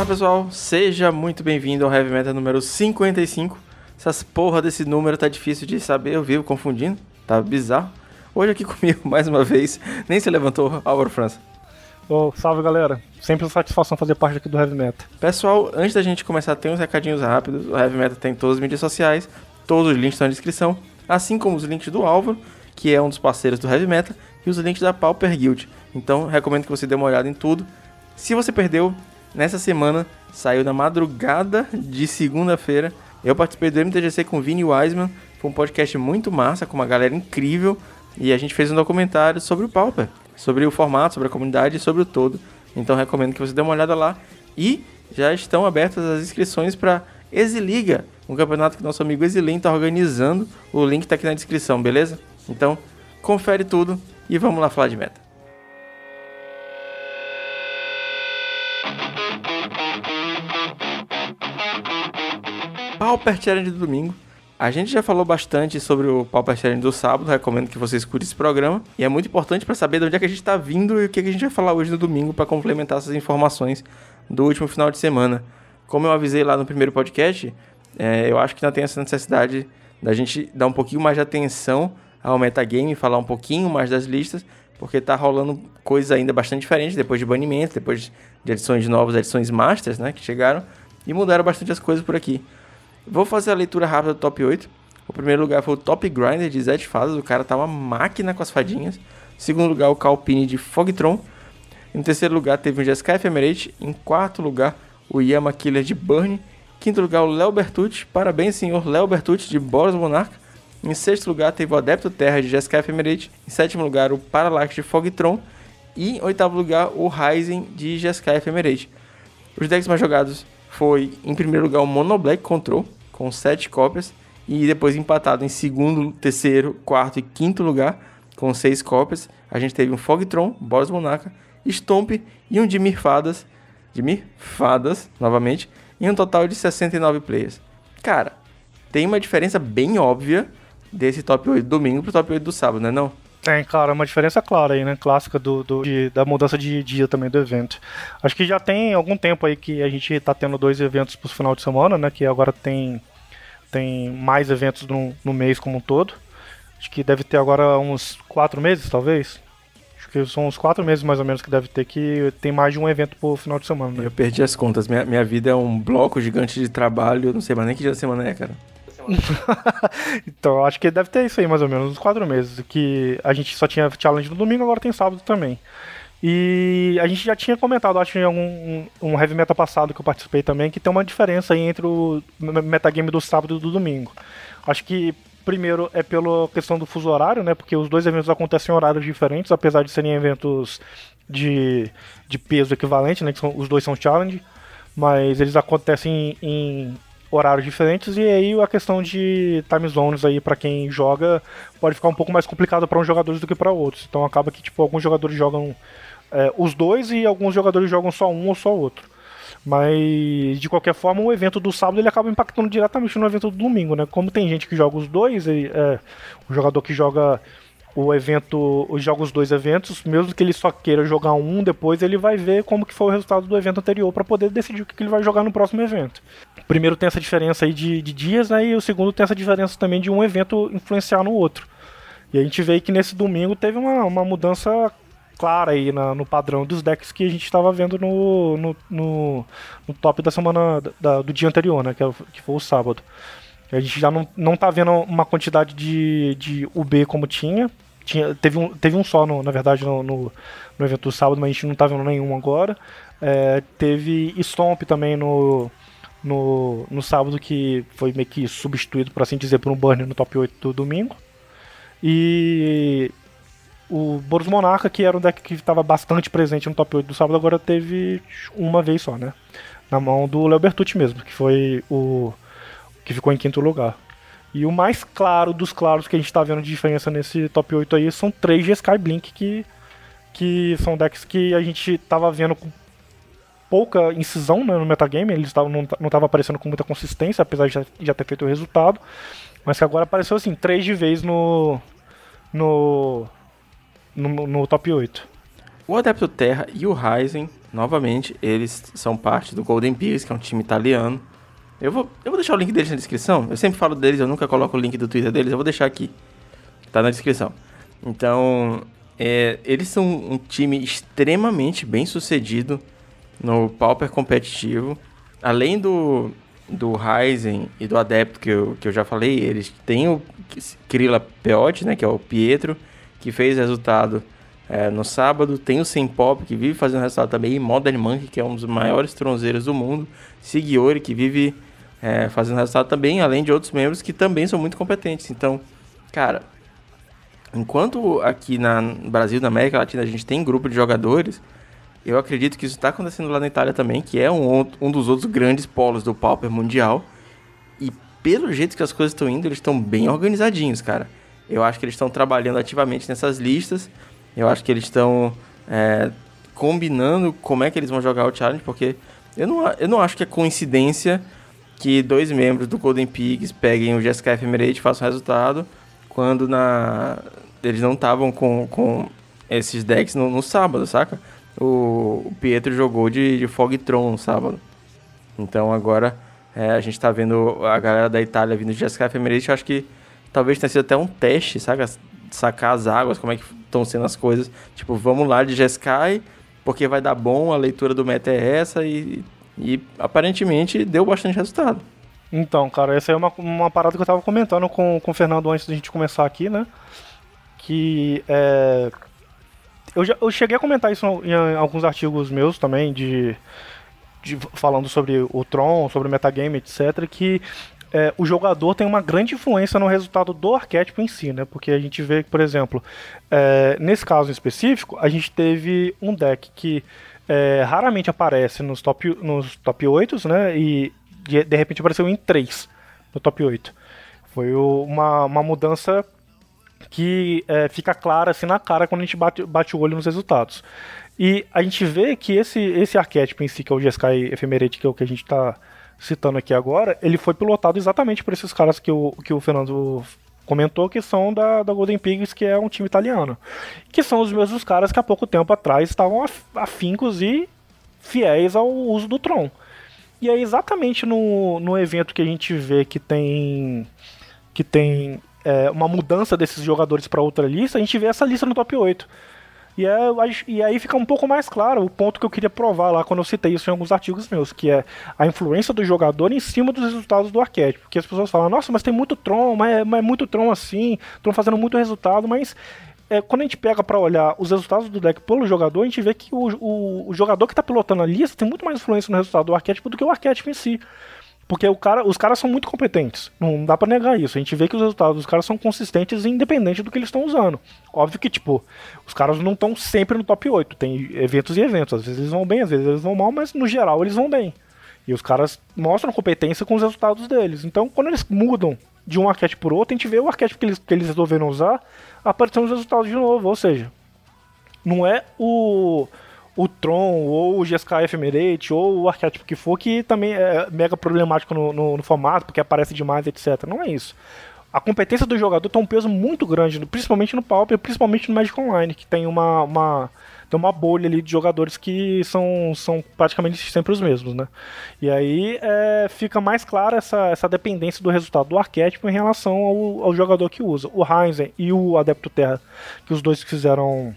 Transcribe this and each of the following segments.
Fala pessoal, seja muito bem-vindo ao Heavy Metal número 55. Essas porra desse número tá difícil de saber, eu vivo confundindo, tá bizarro. Hoje aqui comigo, mais uma vez, nem se levantou, Álvaro França. Oh, salve galera, sempre satisfação fazer parte aqui do Heavy Metal. Pessoal, antes da gente começar, tem uns recadinhos rápidos. O Heavy Metal tem todas as mídias sociais, todos os links estão na descrição, assim como os links do Álvaro, que é um dos parceiros do Heavy Metal, e os links da Pauper Guild. Então, recomendo que você dê uma olhada em tudo. Se você perdeu, nessa semana saiu na madrugada de segunda-feira. Eu participei do MTGC com o Vini Wiseman. Foi um podcast muito massa, com uma galera incrível. E a gente fez um documentário sobre o Pauper, sobre o formato, sobre a comunidade e sobre o todo. Então recomendo que você dê uma olhada lá. E já estão abertas as inscrições para Exiliga, um campeonato que nosso amigo Exilin está organizando. O link está aqui na descrição, beleza? Então, confere tudo e vamos lá falar de meta. Pauper Challenge do domingo. A gente já falou bastante sobre o Pauper Challenge do sábado, recomendo que você escute esse programa. E é muito importante para saber de onde é que a gente está vindo e o que, é que a gente vai falar hoje no domingo para complementar essas informações do último final de semana. Como eu avisei lá no primeiro podcast, é, eu acho que ainda tem essa necessidade da gente dar um pouquinho mais de atenção ao metagame, falar um pouquinho mais das listas, porque tá rolando coisas ainda bastante diferentes depois de banimento, depois de edições novas, edições masters, né, que chegaram e mudaram bastante as coisas por aqui. Vou fazer a leitura rápida do top 8. O primeiro lugar foi o Top Grinder de Zed Fadas, o cara tá uma máquina com as fadinhas. Em segundo lugar, o Calpine de Fogtron. Em terceiro lugar, teve o Jeskai Ephemerate. Em quarto lugar, o Yama Killer de Burn. Quinto lugar, o Léo Bertucci. Parabéns, senhor Léo Bertucci de Boros Monarca. Em sexto lugar, teve o Adepto Terra de Jeskai Ephemerate. Em sétimo lugar, o Parallax de Fogtron. E em oitavo lugar, o Ryzen de Jeskai Ephemerate. Os decks mais jogados foi, em primeiro lugar, o Mono Black Control com 7 cópias e depois empatado em segundo, terceiro, quarto e quinto lugar com 6 cópias. A gente teve um Fogtron, Boros Monaca, Stomp e um Dimir Fadas, Dimir Fadas, novamente, em um total de 69 players. Cara, tem uma diferença bem óbvia desse top 8 do domingo pro top 8 do sábado, né não? Tem, claro, uma diferença clara aí, né? Clássica do, do de, da mudança de dia também do evento. Acho que já tem algum tempo aí que a gente tá tendo dois eventos pro final de semana, né? Que agora tem, tem mais eventos no, no mês como um todo. Acho que deve ter agora uns quatro meses, talvez. Acho que são uns quatro meses mais ou menos que deve ter que tem mais de um evento por final de semana. Né? Eu perdi as contas. Minha, minha vida é um bloco gigante de trabalho. Não sei mais nem que dia da semana é, cara. então, acho que deve ter isso aí mais ou menos, uns quatro meses. Que a gente só tinha challenge no domingo, agora tem sábado também. E a gente já tinha comentado, acho em algum um, heavy metal passado que eu participei também, que tem uma diferença aí entre o metagame do sábado e do domingo. Acho que primeiro é pela questão do fuso horário, né? Porque os dois eventos acontecem em horários diferentes, apesar de serem eventos de, de peso equivalente, né? Que são, os dois são challenge, mas eles acontecem em, em horários diferentes e aí a questão de time zones aí para quem joga pode ficar um pouco mais complicado para uns jogadores do que para outros. Então acaba que tipo alguns jogadores jogam é, os dois e alguns jogadores jogam só um ou só outro. Mas de qualquer forma, o evento do sábado ele acaba impactando diretamente no evento do domingo, né? Como tem gente que joga os dois, é, o jogador que joga o evento, os dois eventos, mesmo que ele só queira jogar um, depois ele vai ver como que foi o resultado do evento anterior para poder decidir o que, que, ele vai jogar no próximo evento. O primeiro tem essa diferença aí de, de dias, né, e o segundo tem essa diferença também de um evento influenciar no outro. E a gente vê que nesse domingo teve uma, uma mudança clara aí na, no padrão dos decks que a gente estava vendo no, no, no, no, top da semana da, do dia anterior, né, que, é que foi o sábado. A gente já não, não tá vendo uma quantidade de, de UB como tinha. tinha teve, um, teve um só, no, na verdade, no, no, no evento do sábado, mas a gente não tá vendo nenhum agora. É, teve Stomp também no, no, no sábado, que foi meio que substituído, por assim dizer, por um Burn no top 8 do domingo. E o Boros Monarca, que era um deck que estava bastante presente no top 8 do sábado, agora teve uma vez só, né? Na mão do Leo Bertucci mesmo, que foi o que ficou em quinto lugar. E o mais claro dos claros que a gente está vendo de diferença nesse top 8 aí são três de Sky Blink, que, que são decks que a gente estava vendo com pouca incisão né, no metagame, eles tavam, não estavam aparecendo com muita consistência, apesar de já, já, ter feito o resultado, mas que agora apareceu assim, três de vez no, no, no, no top 8. O Adepto Terra e o Ryzen novamente, eles são parte do Golden Pigs, que é um time italiano. Eu vou, eu vou deixar o link deles na descrição. Eu sempre falo deles, eu nunca coloco o link do Twitter deles, eu vou deixar aqui. Tá na descrição. Então, é, eles são um time extremamente bem sucedido no Pauper competitivo. Além do, do Ryzen e do Adepto que eu, que eu já falei, eles têm o Krilla Peotti, né, que é o Pietro, que fez resultado é, no sábado. Tem o Pop que vive fazendo resultado também. E Modern Monkey, que é um dos maiores tronzeiros do mundo. Sigiori, que vive é, fazendo resultado também, além de outros membros que também são muito competentes. Então, cara, enquanto aqui na, no Brasil, na América Latina, a gente tem grupo de jogadores, eu acredito que isso está acontecendo lá na Itália também, que é um, um dos outros grandes polos do Pauper mundial. E pelo jeito que as coisas estão indo, eles estão bem organizadinhos, cara. Eu acho que eles estão trabalhando ativamente nessas listas. Eu acho que eles estão é, combinando como é que eles vão jogar o challenge, porque eu não, eu não acho que é coincidência que dois membros do Golden Pigs peguem o GSK Ephemerate e façam resultado, quando na eles não estavam com, com esses decks no, no sábado, saca? O, o, Pietro jogou de, de Fogtron no sábado. Então agora é, a gente tá vendo a galera da Itália vindo de GSK Ephemerate, eu acho que talvez tenha sido até um teste, saca? Sacar as águas, como é que estão sendo as coisas. Tipo, vamos lá de Jeskai, porque vai dar bom, a leitura do meta é essa e, e aparentemente deu bastante resultado. Então, cara, essa é uma, uma parada que eu tava comentando com, com o Fernando antes da gente começar aqui, né? Que é. Eu, já, eu cheguei a comentar isso em alguns artigos meus também, de, de falando sobre o Tron, sobre o metagame, etc. Que é, o jogador tem uma grande influência no resultado do arquétipo em si, né? Porque a gente vê por exemplo, é, nesse caso em específico, a gente teve um deck que é, raramente aparece nos top, nos top 8, né? E de, de repente apareceu em 3 no top 8. Foi uma, uma mudança que é, fica clara assim na cara quando a gente bate, bate o olho nos resultados. E a gente vê que esse, esse arquétipo em si, que é o Jeskai Ephemerate, que é o que a gente está citando aqui agora, ele foi pilotado exatamente por esses caras que o, que o Fernando comentou, que são da, da Golden Pigs, que é um time italiano. Que são os mesmos caras que há pouco tempo atrás estavam afincos e fiéis ao uso do Tron. E é exatamente no, no evento que a gente vê que tem que tem é, uma mudança desses jogadores para outra lista, a gente vê essa lista no top 8. E, é, e aí fica um pouco mais claro o ponto que eu queria provar lá quando eu citei isso em alguns artigos meus, que é a influência do jogador em cima dos resultados do arquétipo. Porque as pessoas falam, nossa, mas tem muito Tron, mas é, mas é muito Tron assim, Tron fazendo muito resultado, mas é, quando a gente pega para olhar os resultados do deck pelo jogador, a gente vê que o, o, o jogador que está pilotando a lista tem muito mais influência no resultado do arquétipo do que o arquétipo em si. Porque o cara, os caras são muito competentes. Não dá para negar isso. A gente vê que os resultados dos caras são consistentes independente do que eles estão usando. Óbvio que, tipo, os caras não estão sempre no top 8. Tem eventos e eventos. Às vezes eles vão bem, às vezes eles vão mal, mas no geral eles vão bem. E os caras mostram competência com os resultados deles. Então, quando eles mudam de um arquétipo para outro, a gente vê o arquétipo que eles, que eles resolveram usar aparecendo os resultados de novo. Ou seja, não é o o Tron, ou o GSK Ephemerate, ou o arquétipo que for, que também é mega problemático no, no, no formato, porque aparece demais, etc. Não é isso. A competência do jogador tem um peso muito grande, principalmente no Pauper, principalmente no Magic Online, que tem uma, uma, tem uma bolha ali de jogadores que são, são praticamente sempre os mesmos, né? E aí é, fica mais clara essa, essa dependência do resultado do arquétipo em relação ao, ao jogador que usa. O Heinzen e o Adepto Terra, que os dois fizeram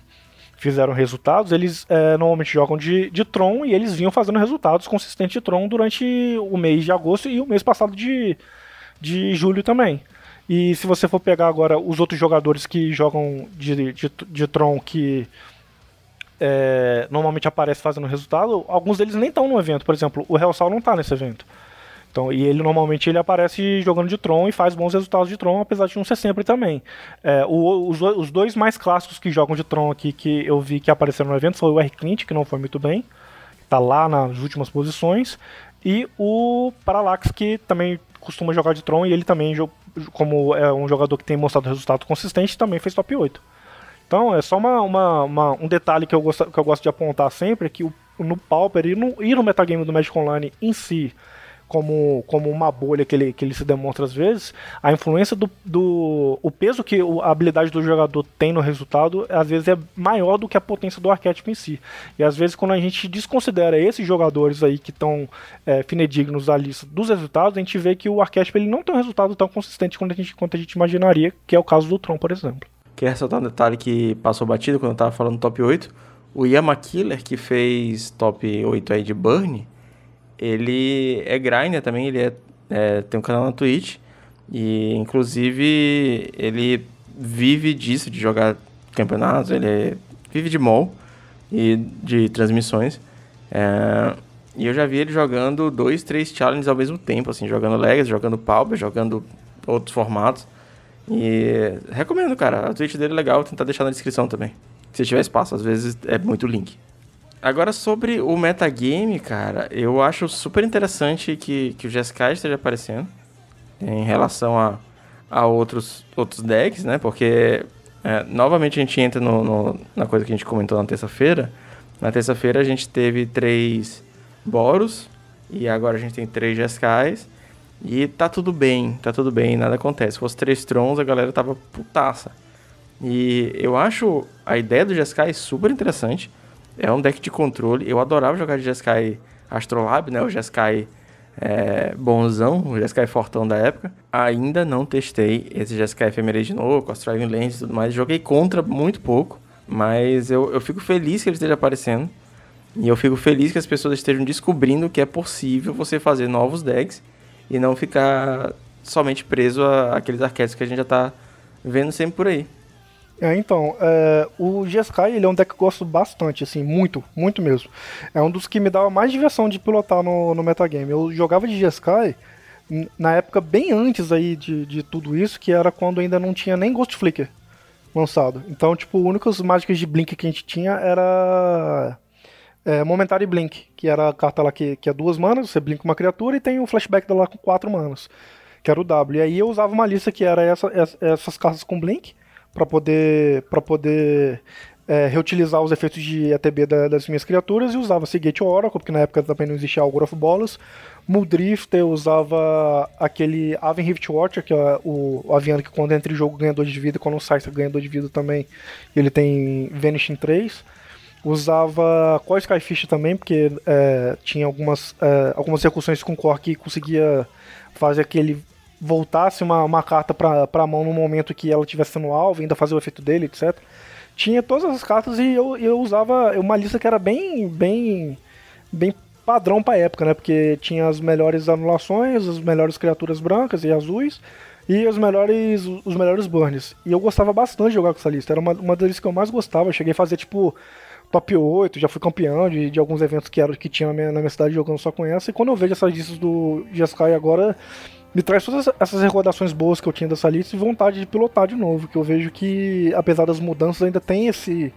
fizeram resultados, eles é, normalmente jogam de, de Tron e eles vinham fazendo resultados consistentes de Tron durante o mês de agosto e o mês passado de, de julho também. E se você for pegar agora os outros jogadores que jogam de, de, de Tron que é, normalmente aparecem fazendo resultado, alguns deles nem estão no evento. Por exemplo, o Hellsal não está nesse evento. Então, e ele normalmente ele aparece jogando de Tron e faz bons resultados de Tron, apesar de não ser sempre também. É, o, os, os, dois mais clássicos que jogam de Tron aqui que eu vi que apareceram no evento foi o R. Clint, que não foi muito bem, está lá nas últimas posições, e o Parallax, que também costuma jogar de Tron, e ele também, como é um jogador que tem mostrado resultado consistente, também fez top 8. Então, é só uma, uma, uma, um detalhe que eu, gosto, que eu gosto de apontar sempre, é que o, no Pauper e no, e no metagame do Magic Online em si, como, como uma bolha que ele, que ele se demonstra às vezes, a influência do, do o peso que a habilidade do jogador tem no resultado, às vezes é maior do que a potência do arquétipo em si. E às vezes quando a gente desconsidera esses jogadores aí que estão é, finedignos da lista dos resultados, a gente vê que o arquétipo ele não tem um resultado tão consistente quanto a gente, quanto a gente imaginaria, que é o caso do Tron, por exemplo. Quer ressaltar um detalhe que passou batido quando eu tava falando top 8? O Yama Killer, que fez top 8 aí de Burn, ele é grinder também, ele é, é, tem um canal na Twitch. E inclusive ele vive disso, de jogar campeonatos, ele vive de mall e de transmissões. É, e eu já vi ele jogando dois, três challenges ao mesmo tempo, assim, jogando Legacy, jogando Pauper, jogando outros formatos. E recomendo, cara. A Twitch dele é legal, vou tentar deixar na descrição também. Se tiver espaço, às vezes é muito link. Agora, sobre o metagame, cara, eu acho super interessante que, que o Jeskai esteja aparecendo em relação a, a outros, outros decks, né? Porque, é, novamente, a gente entra no, no, na coisa que a gente comentou na terça-feira. Na terça-feira a gente teve três Boros e agora a gente tem três Jeskais. E tá tudo bem, tá tudo bem, nada acontece. Se fosse três Trons, a galera tava putaça. E eu acho a ideia do Jeskai super interessante. É um deck de controle. Eu adorava jogar de Jeskai Astrolab, né? O Jeskai é, bonzão, o Jeskai fortão da época. Ainda não testei esse Jeskai Ephemerate novo, com as Driving Lens e tudo mais. Joguei contra muito pouco, mas eu, eu fico feliz que ele esteja aparecendo. E eu fico feliz que as pessoas estejam descobrindo que é possível você fazer novos decks e não ficar somente preso àqueles arquétipos que a gente já tá vendo sempre por aí. É, então, é, o Jeskai ele é um deck que eu gosto bastante, assim, muito, muito mesmo. É um dos que me dava mais diversão de pilotar no, no metagame. Eu jogava de Jeskai na época bem antes aí de, de tudo isso, que era quando ainda não tinha nem Ghost Flicker lançado. Então, tipo, o único mágicas de Blink que a gente tinha era é, Momentary Blink, que era a carta lá que, que é duas manas, você blinka uma criatura e tem um flashback dela com quatro manas, que era o W. E aí eu usava uma lista que era essa, essas cartas com Blink, para poder, pra poder é, reutilizar os efeitos de ATB da, das minhas criaturas e usava Seagate Oracle, porque na época também não existia Algor of Bolas. Muldrifter usava aquele Aven Rift Watcher, que é o, o aviano que quando entra em jogo ganha 2 de vida, quando sai você ganha 2 de vida também. Ele tem Vanishing 3. Usava Core Skyfish também, porque é, tinha algumas, é, algumas recursões com Core que conseguia fazer aquele voltasse uma, uma carta pra, pra mão no momento que ela estivesse sendo alvo, ainda fazer o efeito dele, etc. Tinha todas as cartas e eu, eu usava uma lista que era bem, bem, bem padrão pra época, né? Porque tinha as melhores anulações, as melhores criaturas brancas e azuis e os melhores, os melhores burns. E eu gostava bastante de jogar com essa lista, era uma, uma das que eu mais gostava. Eu cheguei a fazer tipo top 8, já fui campeão de, de alguns eventos que, era, que tinha na minha, na minha cidade jogando só com essa. E quando eu vejo essas listas do Jeskai agora, me traz todas essas recordações boas que eu tinha dessa lista e vontade de pilotar de novo, que eu vejo que, apesar das mudanças, ainda tem esse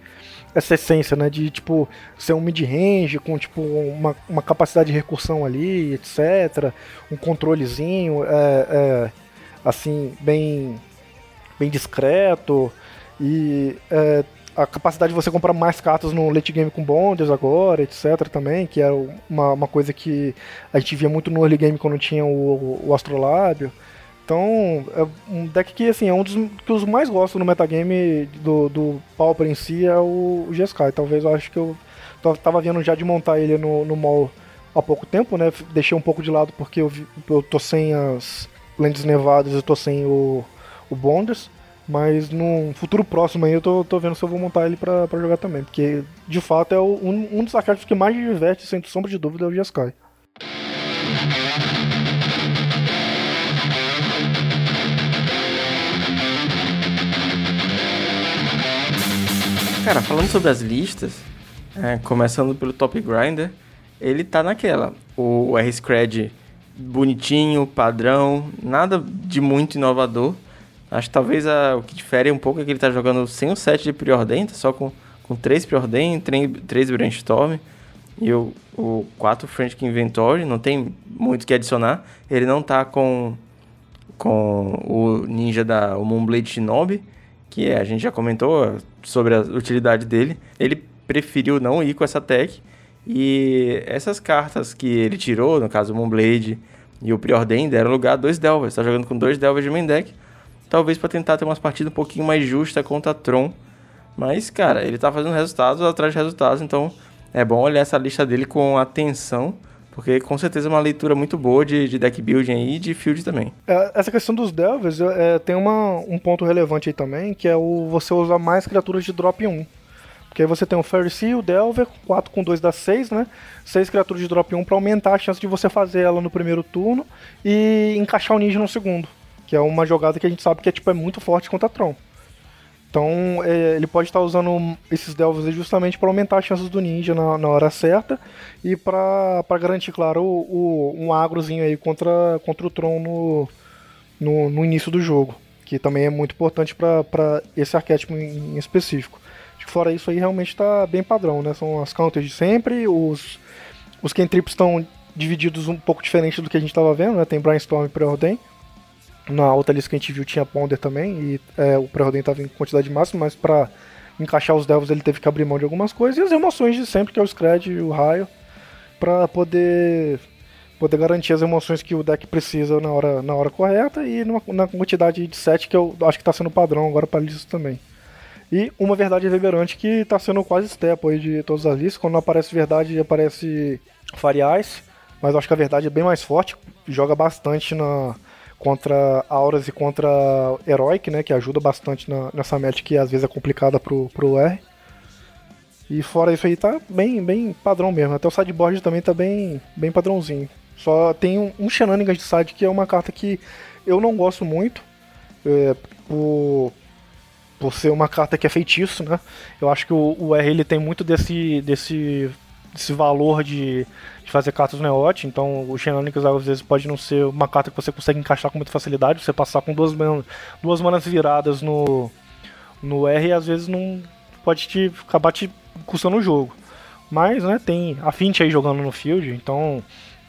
essa essência, né, de tipo ser um mid-range com tipo uma, uma capacidade de recursão ali, etc, um controlezinho, é, é, assim bem bem discreto. E é, a capacidade de você comprar mais cartas no late game com bonders agora, etc. também, que é uma, uma coisa que a gente via muito no early game quando tinha o, o Astrolábio. Então, é um deck que, assim, é um dos que eu mais gosto no metagame do, do Pauper em si, é o, o Jeskai. Talvez eu acho que eu tava vendo já de montar ele no, no mall há pouco tempo, né? Deixei um pouco de lado porque eu, eu tô sem as lentes nevadas, eu tô sem o, o Bonders. Mas num futuro próximo aí eu tô, tô vendo se eu vou montar ele pra, pra jogar também. Porque de fato é o, um, um dos arquétipos que mais diverte, sem sombra de dúvida, é o Jeskai. Cara, falando sobre as listas, é, começando pelo Top Grinder, ele tá naquela. O R-Scred bonitinho, padrão, nada de muito inovador. Acho que talvez a, o que difere um pouco é que ele tá jogando sem o set de preordem, tá só com, com três preordem, três brainstorm e o, o quatro Frantic Inventory, não tem muito que adicionar. Ele não tá com, com o ninja da o Moonblade Shinobi, que é, a gente já comentou sobre a utilidade dele. Ele preferiu não ir com essa tech. E essas cartas que ele tirou, no caso o Moonblade E o Preordain deram lugar a dois Delvers. Tá jogando com dois Delvers de main deck. Talvez para tentar ter umas partidas um pouquinho mais justas contra Tron. Mas, cara, ele tá fazendo resultados atrás de resultados. Então é bom olhar essa lista dele com atenção. Porque com certeza é uma leitura muito boa de, de deck building e de field também. É, essa questão dos Delvers é, tem uma, um ponto relevante aí também, que é o você usar mais criaturas de drop 1. Porque aí você tem o Pharisee, o Delver, 4 com 2 dá 6, né? 6 criaturas de drop 1 para aumentar a chance de você fazer ela no primeiro turno e encaixar o ninja no segundo. Que é uma jogada que a gente sabe que é, tipo, é muito forte contra Tron. Então é, ele pode estar usando esses Delvers justamente para aumentar as chances do ninja na, na hora certa e para garantir, claro, o, o, um agrozinho aí contra, contra o Tron no, no, no início do jogo. Que também é muito importante para esse arquétipo em, em específico fora isso aí realmente está bem padrão, né? São as counters de sempre, os, os cantrips estão divididos um pouco diferente do que a gente estava vendo, né? Tem Brainstorm e Preordain. Na outra lista que a gente viu tinha Ponder também, e é, o Preordain estava em quantidade máxima, mas para encaixar os Devils ele teve que abrir mão de algumas coisas, e as emoções de sempre, que é o Scred e o Raio, para poder poder garantir as emoções que o deck precisa na hora, na hora correta e numa, na quantidade de set que eu acho que está sendo padrão agora para listas também. E uma verdade reverberante que está sendo quase step aí de todas as listas. Quando não aparece verdade, aparece Fariais. Mas acho que a verdade é bem mais forte. Joga bastante na, contra Auras e contra Heroic, né? Que ajuda bastante na, nessa match que às vezes é complicada pro, pro R. E fora isso aí tá bem, bem padrão mesmo. Até o sideboard também tá bem, bem padrãozinho. Só tem um, um Shenanigans de side que é uma carta que eu não gosto muito. É, por, por ser uma carta que é feitiço, né? Eu acho que o, o R ele tem muito desse, desse, desse valor de, de fazer cartas Neot, então o Shenanigans às vezes pode não ser uma carta que você consegue encaixar com muita facilidade, você passar com duas, duas manas viradas no, no R às vezes não pode te acabar te custando o jogo. Mas, né, tem a Fint aí jogando no field, então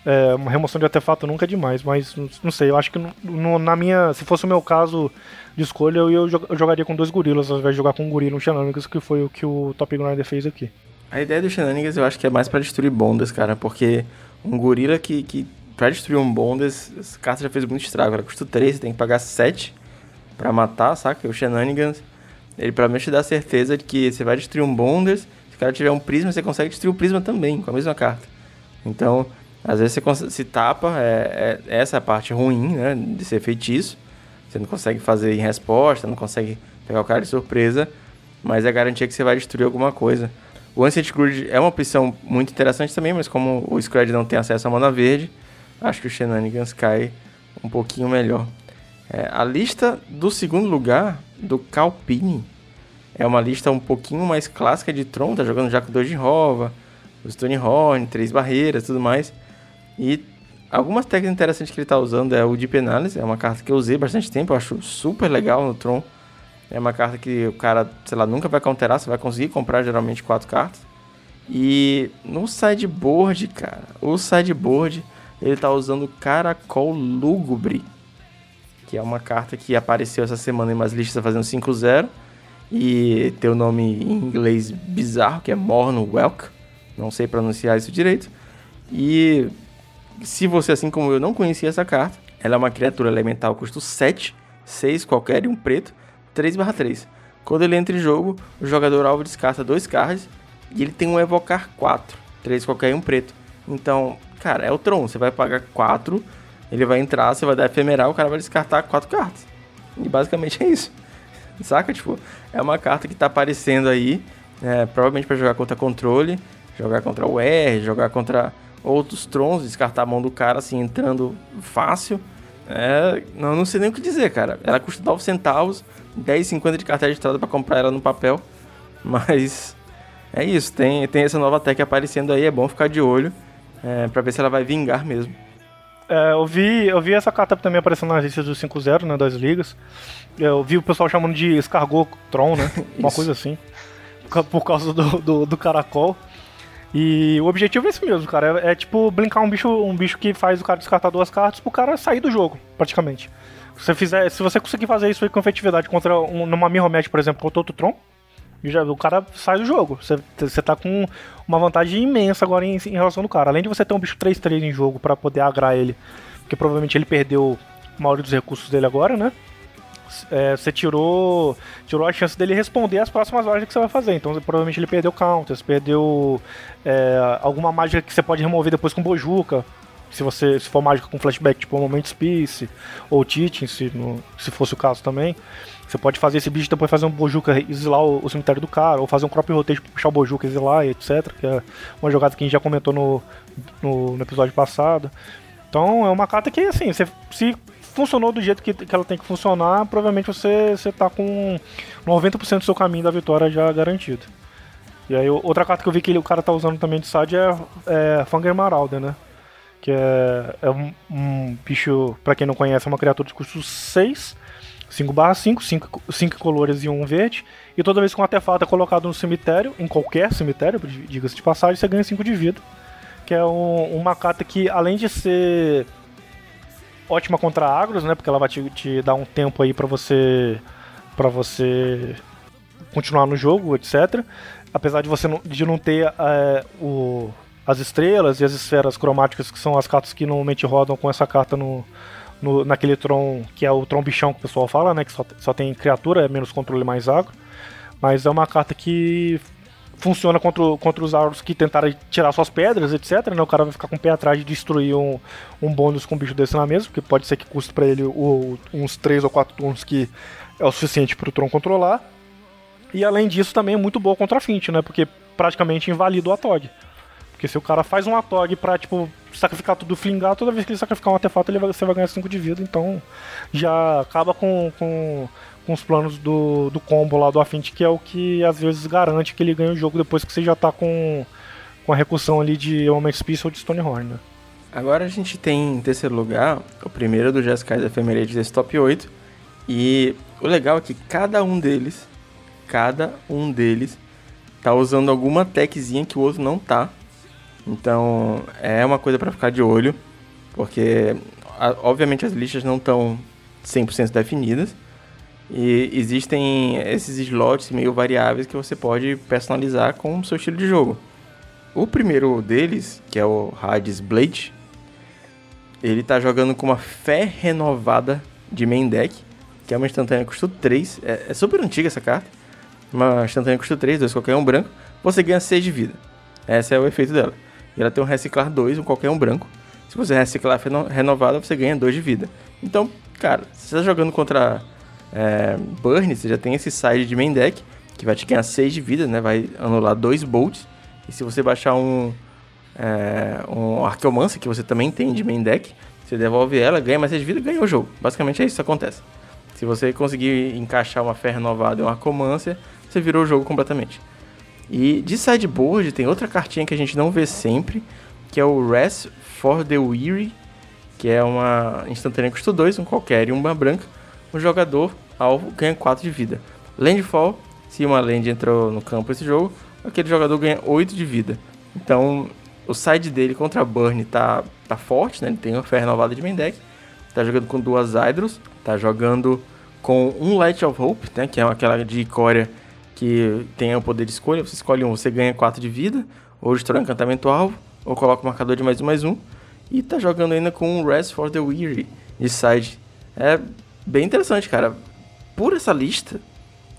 é, uma remoção de artefato nunca é demais, mas não sei, eu acho que no, na minha, se fosse o meu caso de escolha, eu, eu jogaria com dois gorilas ao invés de jogar com um gorila no Shenanigans, que foi o que o Top Grinder fez aqui. A ideia do Shenanigans eu acho que é mais para destruir bondas, cara, porque um gorila que, que pra destruir um bondas, essa carta já fez muito estrago, ela custa 3, você tem que pagar 7 para matar, saca? O Shenanigans, ele menos te dá a certeza de que você vai destruir um bondas, se o cara tiver um prisma, você consegue destruir o prisma também, com a mesma carta. Então, às vezes você se tapa, é, é essa é a parte ruim, né, de ser feitiço. Você não consegue fazer em resposta, não consegue pegar o cara de surpresa, mas é garantia que você vai destruir alguma coisa. O Ancient Grid é uma opção muito interessante também, mas como o Scred não tem acesso à mana verde, acho que o Shenanigans cai um pouquinho melhor. É, a lista do segundo lugar, do Calpini, é uma lista um pouquinho mais clássica de Tron, tá jogando já com 2 de Rova, o Stonehorn, três barreiras tudo mais. E algumas técnicas interessantes que ele está usando é o Deep Analysis, é uma carta que eu usei bastante tempo, eu acho super legal no Tron. É uma carta que o cara, sei lá, nunca vai counterar, você vai conseguir comprar geralmente quatro cartas. E no sideboard, cara, o sideboard ele tá usando Caracol Lúgubre, que é uma carta que apareceu essa semana em umas listas fazendo 5-0 e tem o nome em inglês bizarro, que é Morno Welk. Não sei pronunciar isso direito. E se você, assim como eu, não conhecia essa carta, ela é uma criatura elemental custo 7, 6 qualquer e um preto, 3/3. Quando ele entra em jogo, o jogador alvo descarta dois cards e ele tem um evocar 4, 3 qualquer um preto. Então, cara, é o Tron, você vai pagar 4, ele vai entrar, você vai dar efemeral, o cara vai descartar 4 cartas. E basicamente é isso. Saca? Tipo, é uma carta que tá aparecendo aí, é, provavelmente para jogar contra controle, jogar contra o R, jogar contra outros trons, descartar a mão do cara assim, entrando fácil. É, não, não sei nem o que dizer, cara. Ela custa 9 centavos, 10,50 de cartela de estrada para comprar ela no papel. Mas é isso, tem, tem essa nova tech aparecendo aí, é bom ficar de olho é, para ver se ela vai vingar mesmo. É, eu, vi, eu vi essa carta também aparecendo nas listas do 5.0, né, das ligas. Eu vi o pessoal chamando de escargot Tron, né? Uma coisa assim. Por causa do, do, do caracol. E o objetivo é esse mesmo, cara. É, é, tipo brincar um bicho, um bicho que faz o cara descartar duas cartas pro cara sair do jogo, praticamente. Se você, fizer, se você conseguir fazer isso aí com efetividade contra um, numa mirror match, por exemplo, contra outro Tron, já, o cara sai do jogo. Você, você tá com uma vantagem imensa agora em, em relação do cara. Além de você ter um bicho 3-3 em jogo para poder agrar ele porque provavelmente ele perdeu a maioria dos recursos dele agora, né? É, você tirou, tirou a chance dele responder as próximas lojas que você vai fazer. Então, provavelmente ele perdeu counters, perdeu é, alguma mágica que você pode remover depois com Bojuka. Se você se for mágica com flashback, tipo Moment Spice ou Teaching, se, no, se fosse o caso também. Você pode fazer esse bicho depois fazer um Bojuka exilar o, o, cemitério do cara, ou fazer um crop rotation pra puxar o Bojuka exilar, etc. Que é uma jogada que a gente já comentou no, no, no episódio passado. Então é uma carta que, assim, você, se funcionou do jeito que, que ela tem que funcionar, provavelmente você, você tá com 90% do seu caminho da vitória já garantido. E aí outra carta que eu vi que ele, o cara tá usando também de side é, é Fanger Marauder, né? Que é, é um, um, bicho, pra quem não conhece, é uma criatura de custo 6 5 barra 5, 5 colores e um verde. E toda vez que um artefato é colocado no cemitério, em qualquer cemitério, diga-se de passagem, você ganha 5 de vida. Que é um, uma carta que, além de ser ótima contra agros, né? Porque ela vai te, te dar um tempo aí para você para você continuar no jogo, etc. Apesar de você não, de não ter é, o, as estrelas e as esferas cromáticas, que são as cartas que normalmente rodam com essa carta no, no, naquele Tron, que é o Tron bichão que o pessoal fala, né? Que só, só tem criatura, é menos controle mais agro. Mas é uma carta que funciona contra, contra os agros que tentaram tirar suas pedras, etc. Né? O cara vai ficar com o pé atrás de destruir um, um bônus com um bicho desse na mesa, porque pode ser que custe para ele o, uns 3 ou 4 turnos que é o suficiente para o Tron controlar. E além disso, também é muito boa contra a Fint, né? Porque praticamente invalida o Atog. Porque se o cara faz um Atog pra, tipo, sacrificar tudo flingar, toda vez que ele sacrificar um artefato, ele vai, você vai ganhar 5 de vida. Então já acaba com, com, com os planos do, do combo lá do Affinity, que é o que às vezes garante que ele ganha o jogo depois que você já tá com, com a recursão ali de Moment Peace ou de Stonehorn, né? Agora a gente tem em terceiro lugar o primeiro do Jeskai da Ephemerate desse top 8. E o legal é que cada um deles, cada um deles, tá usando alguma techzinha que o outro não tá. Então é uma coisa para ficar de olho, porque obviamente as listas não estão 100% definidas e existem esses slots meio variáveis que você pode personalizar com o seu estilo de jogo. O primeiro deles, que é o Hades Blade, ele está jogando com uma fé renovada de main deck, que é uma instantânea custo 3. É, é super antiga essa carta. Uma instantânea custo 3, dois qualquer um branco. Você ganha 6 de vida. Esse é o efeito dela. E ela tem um reciclar 2, um qualquer um branco. Se você reciclar renovada, você ganha 2 de vida. Então, cara, se você tá jogando contra é, Burn, você já tem esse side de main deck, que vai te ganhar 6 de vida, né? Vai anular 2 bolts. E se você baixar um, é, um Arqueomancer, que você também tem de main deck, você devolve ela, ganha mais 6 de vida ganha o jogo. Basicamente é isso que acontece. Se você conseguir encaixar uma fé renovada e um Arqueomancer, você virou o jogo completamente. E de sideboard tem outra cartinha que a gente não vê sempre, que é o Rest for the Weary, que é uma instantânea custo 2, um qualquer e uma branca. O jogador alvo ganha 4 de vida. Landfall, se uma land entrou no campo esse jogo, aquele jogador ganha 8 de vida. Então, o side dele contra a Burn tá, tá forte, né? Ele tem uma fé renovada de main deck. Tá jogando com duas Hydros, tá jogando com um Light of Hope, né? Que é aquela de Icória que tem o poder de escolha. Você escolhe um, você ganha 4 de vida, ou destrói um encantamento alvo, ou coloca o marcador de mais um, mais um. E tá jogando ainda com Rest for the Weary de side. É bem interessante, cara. Por essa lista,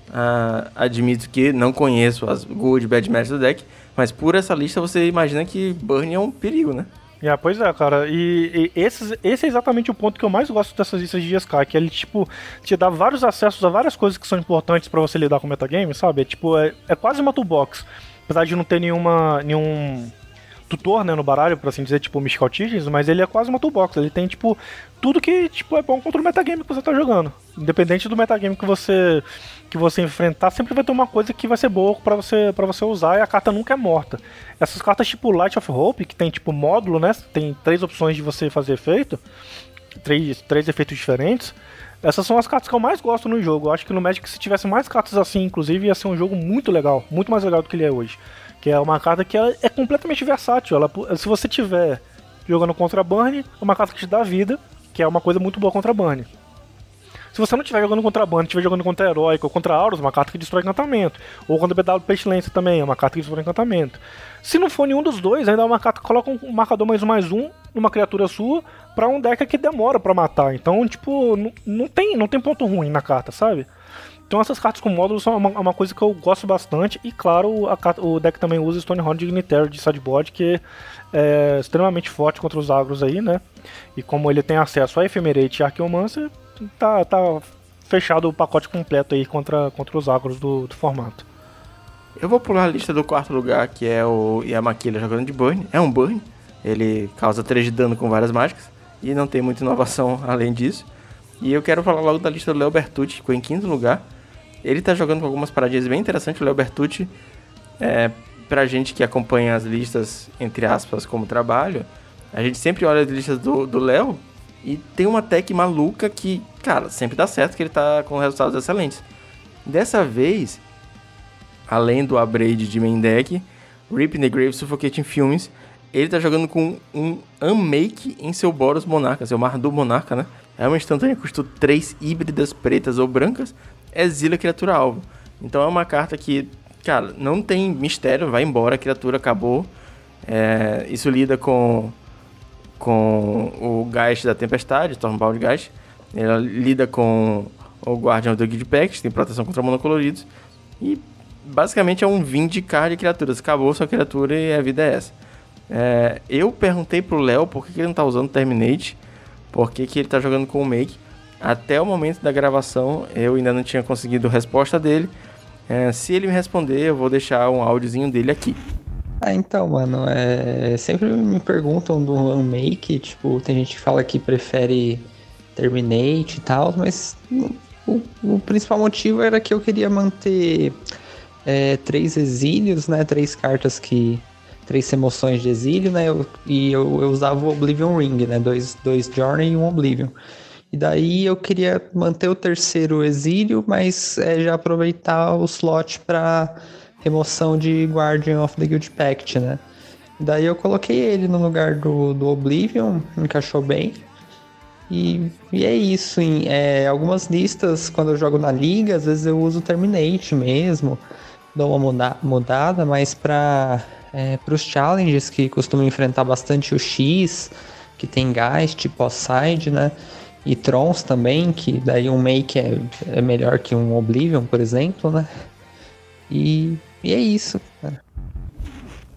uh, admito que não conheço as good bad matches do deck, mas por essa lista você imagina que Burn é um perigo, né? Yeah, pois é, cara. E, e esse, esse é exatamente o ponto que eu mais gosto dessas listas de GSK, que ele, tipo, te dá vários acessos a várias coisas que são importantes para você lidar com o metagame, sabe? É, tipo, é, é quase uma toolbox. Apesar de não ter nenhuma, nenhum tutor, né, no baralho, por assim dizer, tipo Mystical Teachings, mas ele é quase uma toolbox. Ele tem, tipo, tudo que, tipo, é bom contra o metagame que você tá jogando. Independente do metagame que você que você enfrentar, sempre vai ter uma coisa que vai ser boa para você para você usar e a carta nunca é morta. Essas cartas tipo Light of Hope, que tem tipo módulo, né? Tem três opções de você fazer efeito, três, três efeitos diferentes. Essas são as cartas que eu mais gosto no jogo. Eu acho que no Magic, se tivesse mais cartas assim, inclusive, ia ser um jogo muito legal, muito mais legal do que ele é hoje. Que é uma carta que é completamente versátil. Ela, se você tiver jogando contra Burn, é uma carta que te dá vida, que é uma coisa muito boa contra Burn. Se você não estiver jogando contra banda, estiver jogando contra Heróico ou contra Auros, uma carta que destrói encantamento. Ou contra BW Pestilência também, é uma carta que destrói encantamento. Se não for nenhum dos dois, ainda é uma carta que coloca um marcador mais um mais um numa criatura sua para um deck que demora para matar. Então, tipo, não, tem, não tem ponto ruim na carta, sabe? Então essas cartas com módulos são uma, uma coisa que eu gosto bastante. E claro, a, o deck também usa Stonehorn Dignitary de sideboard, que é extremamente forte contra os agros aí, né? E como ele tem acesso a Ephemerate e Archeomancer, tá, tá fechado o pacote completo aí contra, contra os agros do, do formato. Eu vou pular a lista do quarto lugar, que é o Yamakila jogando de Burn. É um Burn, ele causa 3 de dano com várias mágicas, e não tem muita inovação além disso. E eu quero falar logo da lista do Leo Bertucci, que ficou em quinto lugar. Ele tá jogando com algumas paradinhas bem interessantes, o Leo Bertucci. É, pra gente que acompanha as listas, entre aspas, como trabalho, a gente sempre olha as listas do Léo e tem uma tech maluca que, cara, sempre dá certo, que ele tá com resultados excelentes. Dessa vez, além do upgrade de main deck, Rip in the Grave Suffocating Films, ele tá jogando com um Unmake em seu Boros Monarca, seu Mardu Monarca, né? É uma instantânea, custa 3 híbridas pretas ou brancas, exila a criatura alvo. Então é uma carta que, cara, não tem mistério, vai embora, a criatura acabou. É, isso lida com, com o Geist da Tempestade, Stormbound Geist. Ela lida com o Guardian do Guild Pact, tem proteção contra monocoloridos. E basicamente é um vindicar de criaturas. Acabou sua criatura e a vida é essa. É, eu perguntei pro Léo por que, que ele não tá usando Terminate, por que, que ele tá jogando com o Make. Até o momento da gravação, eu ainda não tinha conseguido resposta dele. É, se ele me responder, eu vou deixar um áudiozinho dele aqui. Ah, então, mano, é... sempre me perguntam do Unmake, tipo, tem gente que fala que prefere Terminate e tal, mas o, o principal motivo era que eu queria manter é, três exílios, né, três cartas que... três emoções de exílio, né, eu, e eu, eu usava o Oblivion Ring, né, dois, dois Journey e um Oblivion. E daí eu queria manter o terceiro exílio, mas é, já aproveitar o slot para remoção de Guardian of the Guild Pact, né? E daí eu coloquei ele no lugar do, do Oblivion, encaixou bem. E, e é isso, em é, algumas listas, quando eu jogo na liga, às vezes eu uso Terminate mesmo, dou uma muda, mudada, mas para é, os challenges que costumam enfrentar bastante o X, que tem Geist, tipo side, né? E Trons também, que daí um Make é, é melhor que um Oblivion, por exemplo, né? E, e é isso, cara.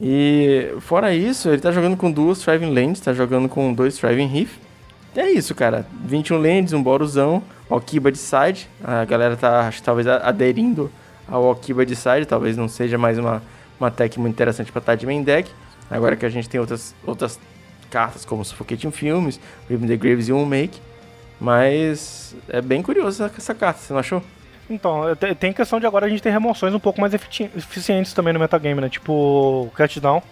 E fora isso, ele tá jogando com duas Thriving Lands, tá jogando com dois Thriving Reef. E é isso, cara. 21 Lands, um Boruzão, Okiba de side. A galera tá, acho, talvez, aderindo ao Okiba de side. Talvez não seja mais uma, uma tech muito interessante pra estar de main deck. Agora que a gente tem outras, outras cartas como Suffocating Films, Ribbon the Graves e um Make. Mas é bem curioso essa carta, você não achou? Então, tem questão de agora a gente ter remoções um pouco mais eficientes também no metagame, né? Tipo, o Catdown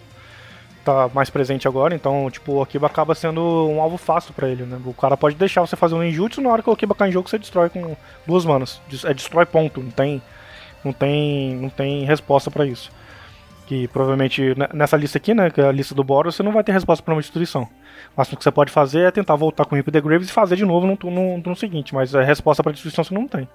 tá mais presente agora, então, tipo, o Akiba acaba sendo um alvo fácil para ele, né? O cara pode deixar você fazer um ninjutsu, na hora que o Akiba cai em jogo, você destrói com duas manas. É destrói ponto, não tem, não tem, não tem resposta para isso. Que provavelmente nessa lista aqui, né, que é a lista do Boros, você não vai ter resposta para uma destruição. O máximo que você pode fazer é tentar voltar com o Rip the Graves e fazer de novo no no turno seguinte, mas a resposta para destruição você não tem.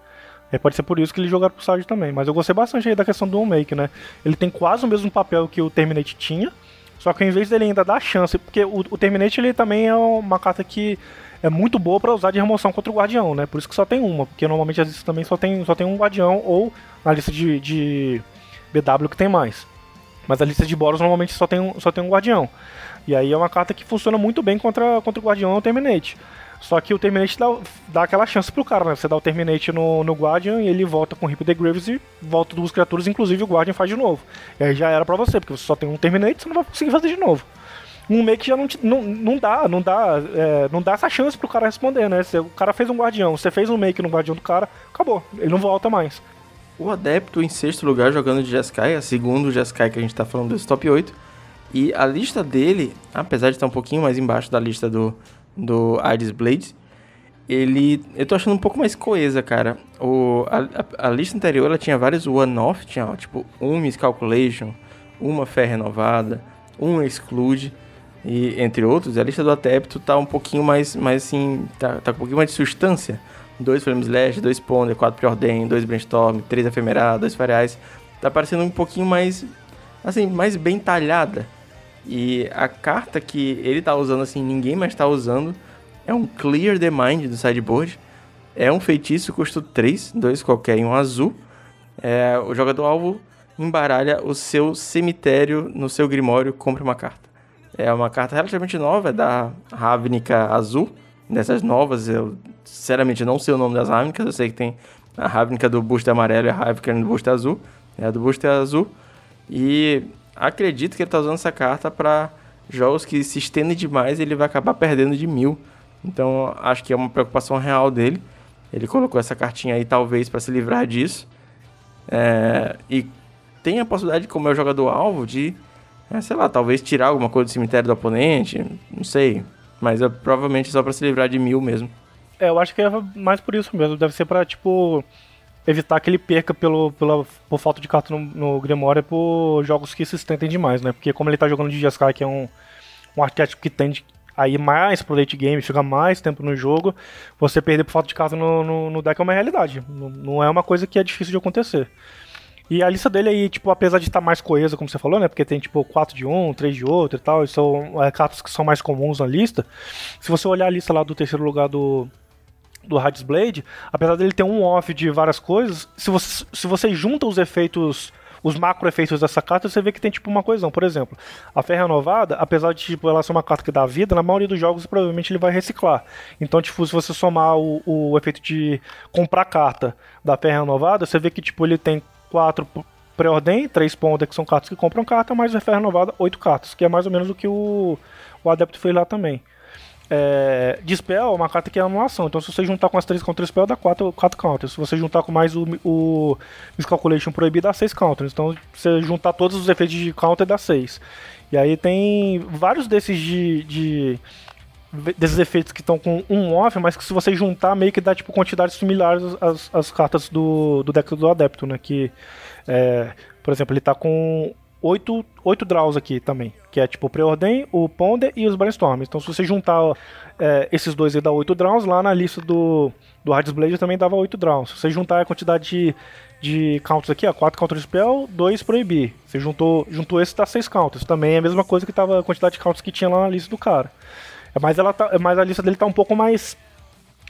É, pode ser por isso que ele jogaram pro side também. Mas eu gostei bastante aí da questão do Make, né? Ele tem quase o mesmo papel que o Terminate tinha, só que em vez dele ainda dar chance, porque o, o Terminate ele também é uma carta que é muito boa para usar de remoção contra o Guardião, né? Por isso que só tem uma, porque normalmente as listas também só tem, só tem um Guardião ou na lista de, de BW que tem mais. Mas a lista de Boros normalmente só tem, um, só tem um Guardião. E aí é uma carta que funciona muito bem contra, contra o Guardião ou o Terminate. Só que o Terminate dá, dá aquela chance pro cara, né? Você dá o Terminate no, no Guardian e ele volta com Rip the Graves e volta duas criaturas, inclusive o Guardian faz de novo. E aí já era pra você, porque você só tem um Terminate, você não vai conseguir fazer de novo. Um make já não, não, não dá, não dá, é, não dá essa chance pro cara responder, né? Se o cara fez um Guardião, você fez um make no Guardião do cara, acabou, ele não volta mais. O Adepto em sexto lugar jogando de Jeskai, a segundo Jeskai que a gente tá falando desse top 8. E a lista dele, apesar de estar um pouquinho mais embaixo da lista do, do Iris Blades, ele. Eu tô achando um pouco mais coesa, cara. O, a, a, a lista anterior ela tinha vários one-off, tinha ó, tipo um Miscalculation, uma fé renovada, um Exclude, e entre outros. A lista do Adepto tá um pouquinho mais, mais assim. Tá, tá com um pouquinho mais de substância dois Flame Slash, dois Ponder, quatro Preordain, dois Brainstorm, três Ephemeral, dois Fariais. Tá parecendo um pouquinho mais, assim, mais bem talhada. E a carta que ele tá usando, assim, ninguém mais tá usando, é um Clear the Mind do sideboard. É um feitiço, custo 3, dois qualquer e um azul. É, o jogador alvo embaralha o seu cemitério no seu grimório, compra uma carta. É uma carta relativamente nova, é da Ravnica Azul. Dessas novas, eu sinceramente não sei o nome das Ravnicas, eu sei que tem a Ravnica do booster amarelo e a Ravnica do booster azul. É a do booster azul. E acredito que ele está usando essa carta para jogos que se estendem demais ele vai acabar perdendo de mil. Então acho que é uma preocupação real dele. Ele colocou essa cartinha aí talvez para se livrar disso. É, e tem a possibilidade, como é o jogador alvo, de, é, sei lá, talvez tirar alguma coisa do cemitério do oponente. Não sei. Mas é provavelmente só para se livrar de mil mesmo. É, eu acho que é mais por isso mesmo. Deve ser para tipo, evitar que ele perca pelo, pela, por falta de carta no, no Grimoire por jogos que se estentem demais, né? Porque como ele tá jogando de Jeskai, que é um, um arquétipo que tende a ir mais pro late game, ficar mais tempo no jogo, você perder por falta de carta no, no, no deck é uma realidade. Não, não é uma coisa que é difícil de acontecer. E a lista dele aí, tipo, apesar de estar tá mais coesa, como você falou, né? Porque tem, tipo, 4 de um, 3 de outro e tal, e são é, cartas que são mais comuns na lista. Se você olhar a lista lá do terceiro lugar do, do Hades Blade, apesar dele ter um off de várias coisas, se você, se você junta os efeitos os macro efeitos dessa carta, você vê que tem tipo uma coesão. Por exemplo, a Fé Renovada, apesar de tipo, ela ser uma carta que dá vida, na maioria dos jogos provavelmente ele vai reciclar. Então, tipo, se você somar o, o efeito de comprar carta da Fé Renovada, você vê que tipo, ele tem quatro pré-ordem, três pontos que são cartas que compram carta, mais a Fé Renovada, oito cartas, que é mais ou menos o que o, o Adepto fez lá também. É, Dispel é uma carta que é anulação. Então, se você juntar com as 3 contra Dispel, dá 4, 4 counters. Se você juntar com mais o, o Miscalculation proibido, dá 6 counters. Então, se você juntar todos os efeitos de counter, dá 6. E aí tem vários desses de, de desses efeitos que estão com um off, mas que se você juntar, meio que dá tipo quantidades similares às, às cartas do, do deck do Adepto, né? Que, é, por exemplo, ele está com oito, oito draws aqui também, que é tipo o Preordem, o Ponder e os Brainstorms. Então se você juntar é, esses dois e dar oito draws, lá na lista do, do Hades Blade também dava oito draws. Se você juntar a quantidade de, de counters aqui, ó, 4 counter spell, 2 proibir. Você juntou, juntou esse dá 6 counters. Também é a mesma coisa que tava a quantidade de counters que tinha lá na lista do cara. É mas, ela tá, mas a lista dele tá um pouco mais,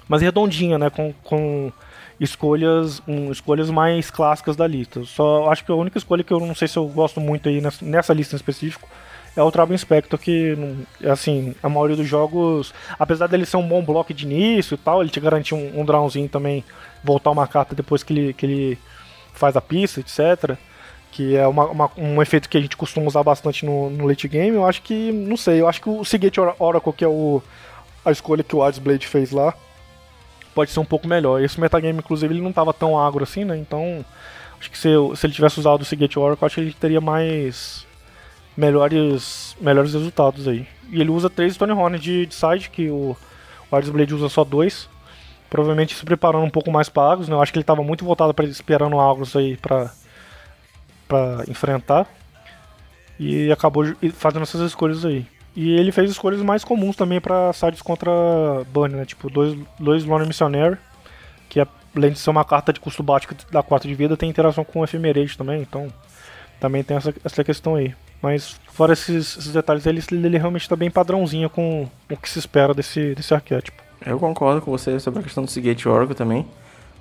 mais redondinha, né? Com, com escolhas, um, escolhas mais clássicas da lista. Só acho que a única escolha que eu não sei se eu gosto muito aí nessa, nessa lista em específico é o Trabo Inspector, que, assim, a maioria dos jogos, apesar dele ser um bom bloco de início e tal, ele te garante um, um drawzinho também, voltar uma carta depois que ele, que ele faz a pista, etc. Que é uma, uma, um efeito que a gente costuma usar bastante no, no late game. Eu acho que, não sei, eu acho que o Seagate Oracle, que é o, a escolha que o Blade fez lá, pode ser um pouco melhor. Esse metagame, inclusive, ele não estava tão agro assim, né? Então, acho que se, se ele tivesse usado o Seagate Oracle, acho que ele teria mais melhores, melhores resultados aí. E ele usa três Stone Horn de, de side, que o, o Blade usa só dois. Provavelmente se preparando um pouco mais para Agros, né? Eu acho que ele estava muito voltado para esperando Agros aí para para enfrentar. E acabou fazendo essas escolhas aí. E ele fez escolhas mais comuns também para sides contra Bunny, né? Tipo, dois, dois Lone Missionary, que além de ser uma carta de custo baixo da 4 de vida, tem interação com Ephemerate também, então também tem essa, essa questão aí. Mas fora esses, esses detalhes, ele, ele realmente está bem padrãozinho com o que se espera desse, desse arquétipo. Eu concordo com você sobre a questão do Seagate Oracle também.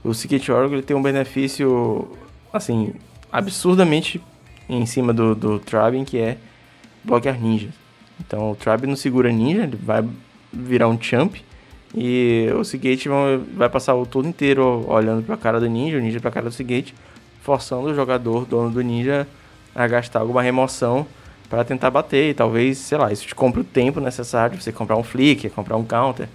O Seagate Oracle ele tem um benefício, assim, absurdamente em cima do, do Trabin, que é bloquear ninjas. Então o Tribe não segura ninja, ele vai virar um champ. E o Seagate vai passar o turno inteiro olhando pra cara do ninja, o ninja pra cara do Seagate, forçando o jogador, dono do ninja, a gastar alguma remoção para tentar bater. E talvez, sei lá, isso te compra o tempo necessário pra você comprar um flick, comprar um counter.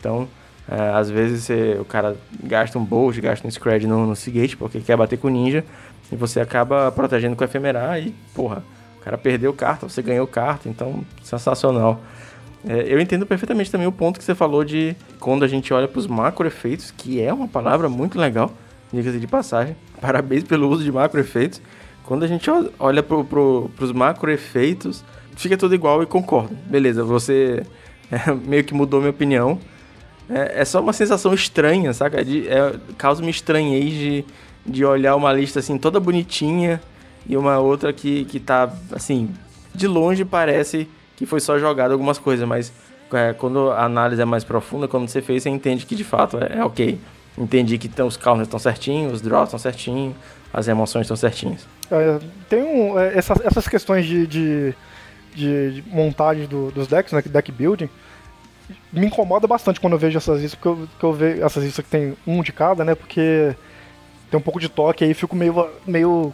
Então, é, às vezes você, o cara gasta um bolt, gasta um scred no, no Seagate porque quer bater com o ninja. E você acaba protegendo com o efemerar e, porra, o cara perdeu carta, você ganhou carta, então sensacional. É, eu entendo perfeitamente também o ponto que você falou de quando a gente olha para os macro efeitos, que é uma palavra muito legal, diga-se de passagem. Parabéns pelo uso de macro efeitos. Quando a gente olha para pro, os macro efeitos, fica tudo igual e concordo. Beleza, você é, meio que mudou minha opinião. É, é só uma sensação estranha, saca? De, é, causa uma estranhez de, de olhar uma lista assim toda bonitinha e uma outra que, que tá assim, de longe parece que foi só jogado algumas coisas, mas é, quando a análise é mais profunda, quando você fez, você entende que de fato é, é ok. Entendi que então, os counters estão certinhos, os draws estão certinhos, as emoções estão certinhas. É, tem um, é, essas, essas questões de, de, de, de montagem do, dos decks, né, deck building, me incomoda bastante quando eu vejo essas listas, porque eu, que eu vejo essas listas que tem um de cada, né, porque tem um pouco de toque aí fico meio, meio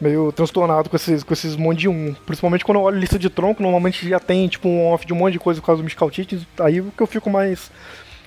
meio transtornado com esses, com esses monte de um. Principalmente quando eu olho lista de tronco, normalmente já tem tipo um off de um monte de coisa por causa do Mystical aí que eu fico mais,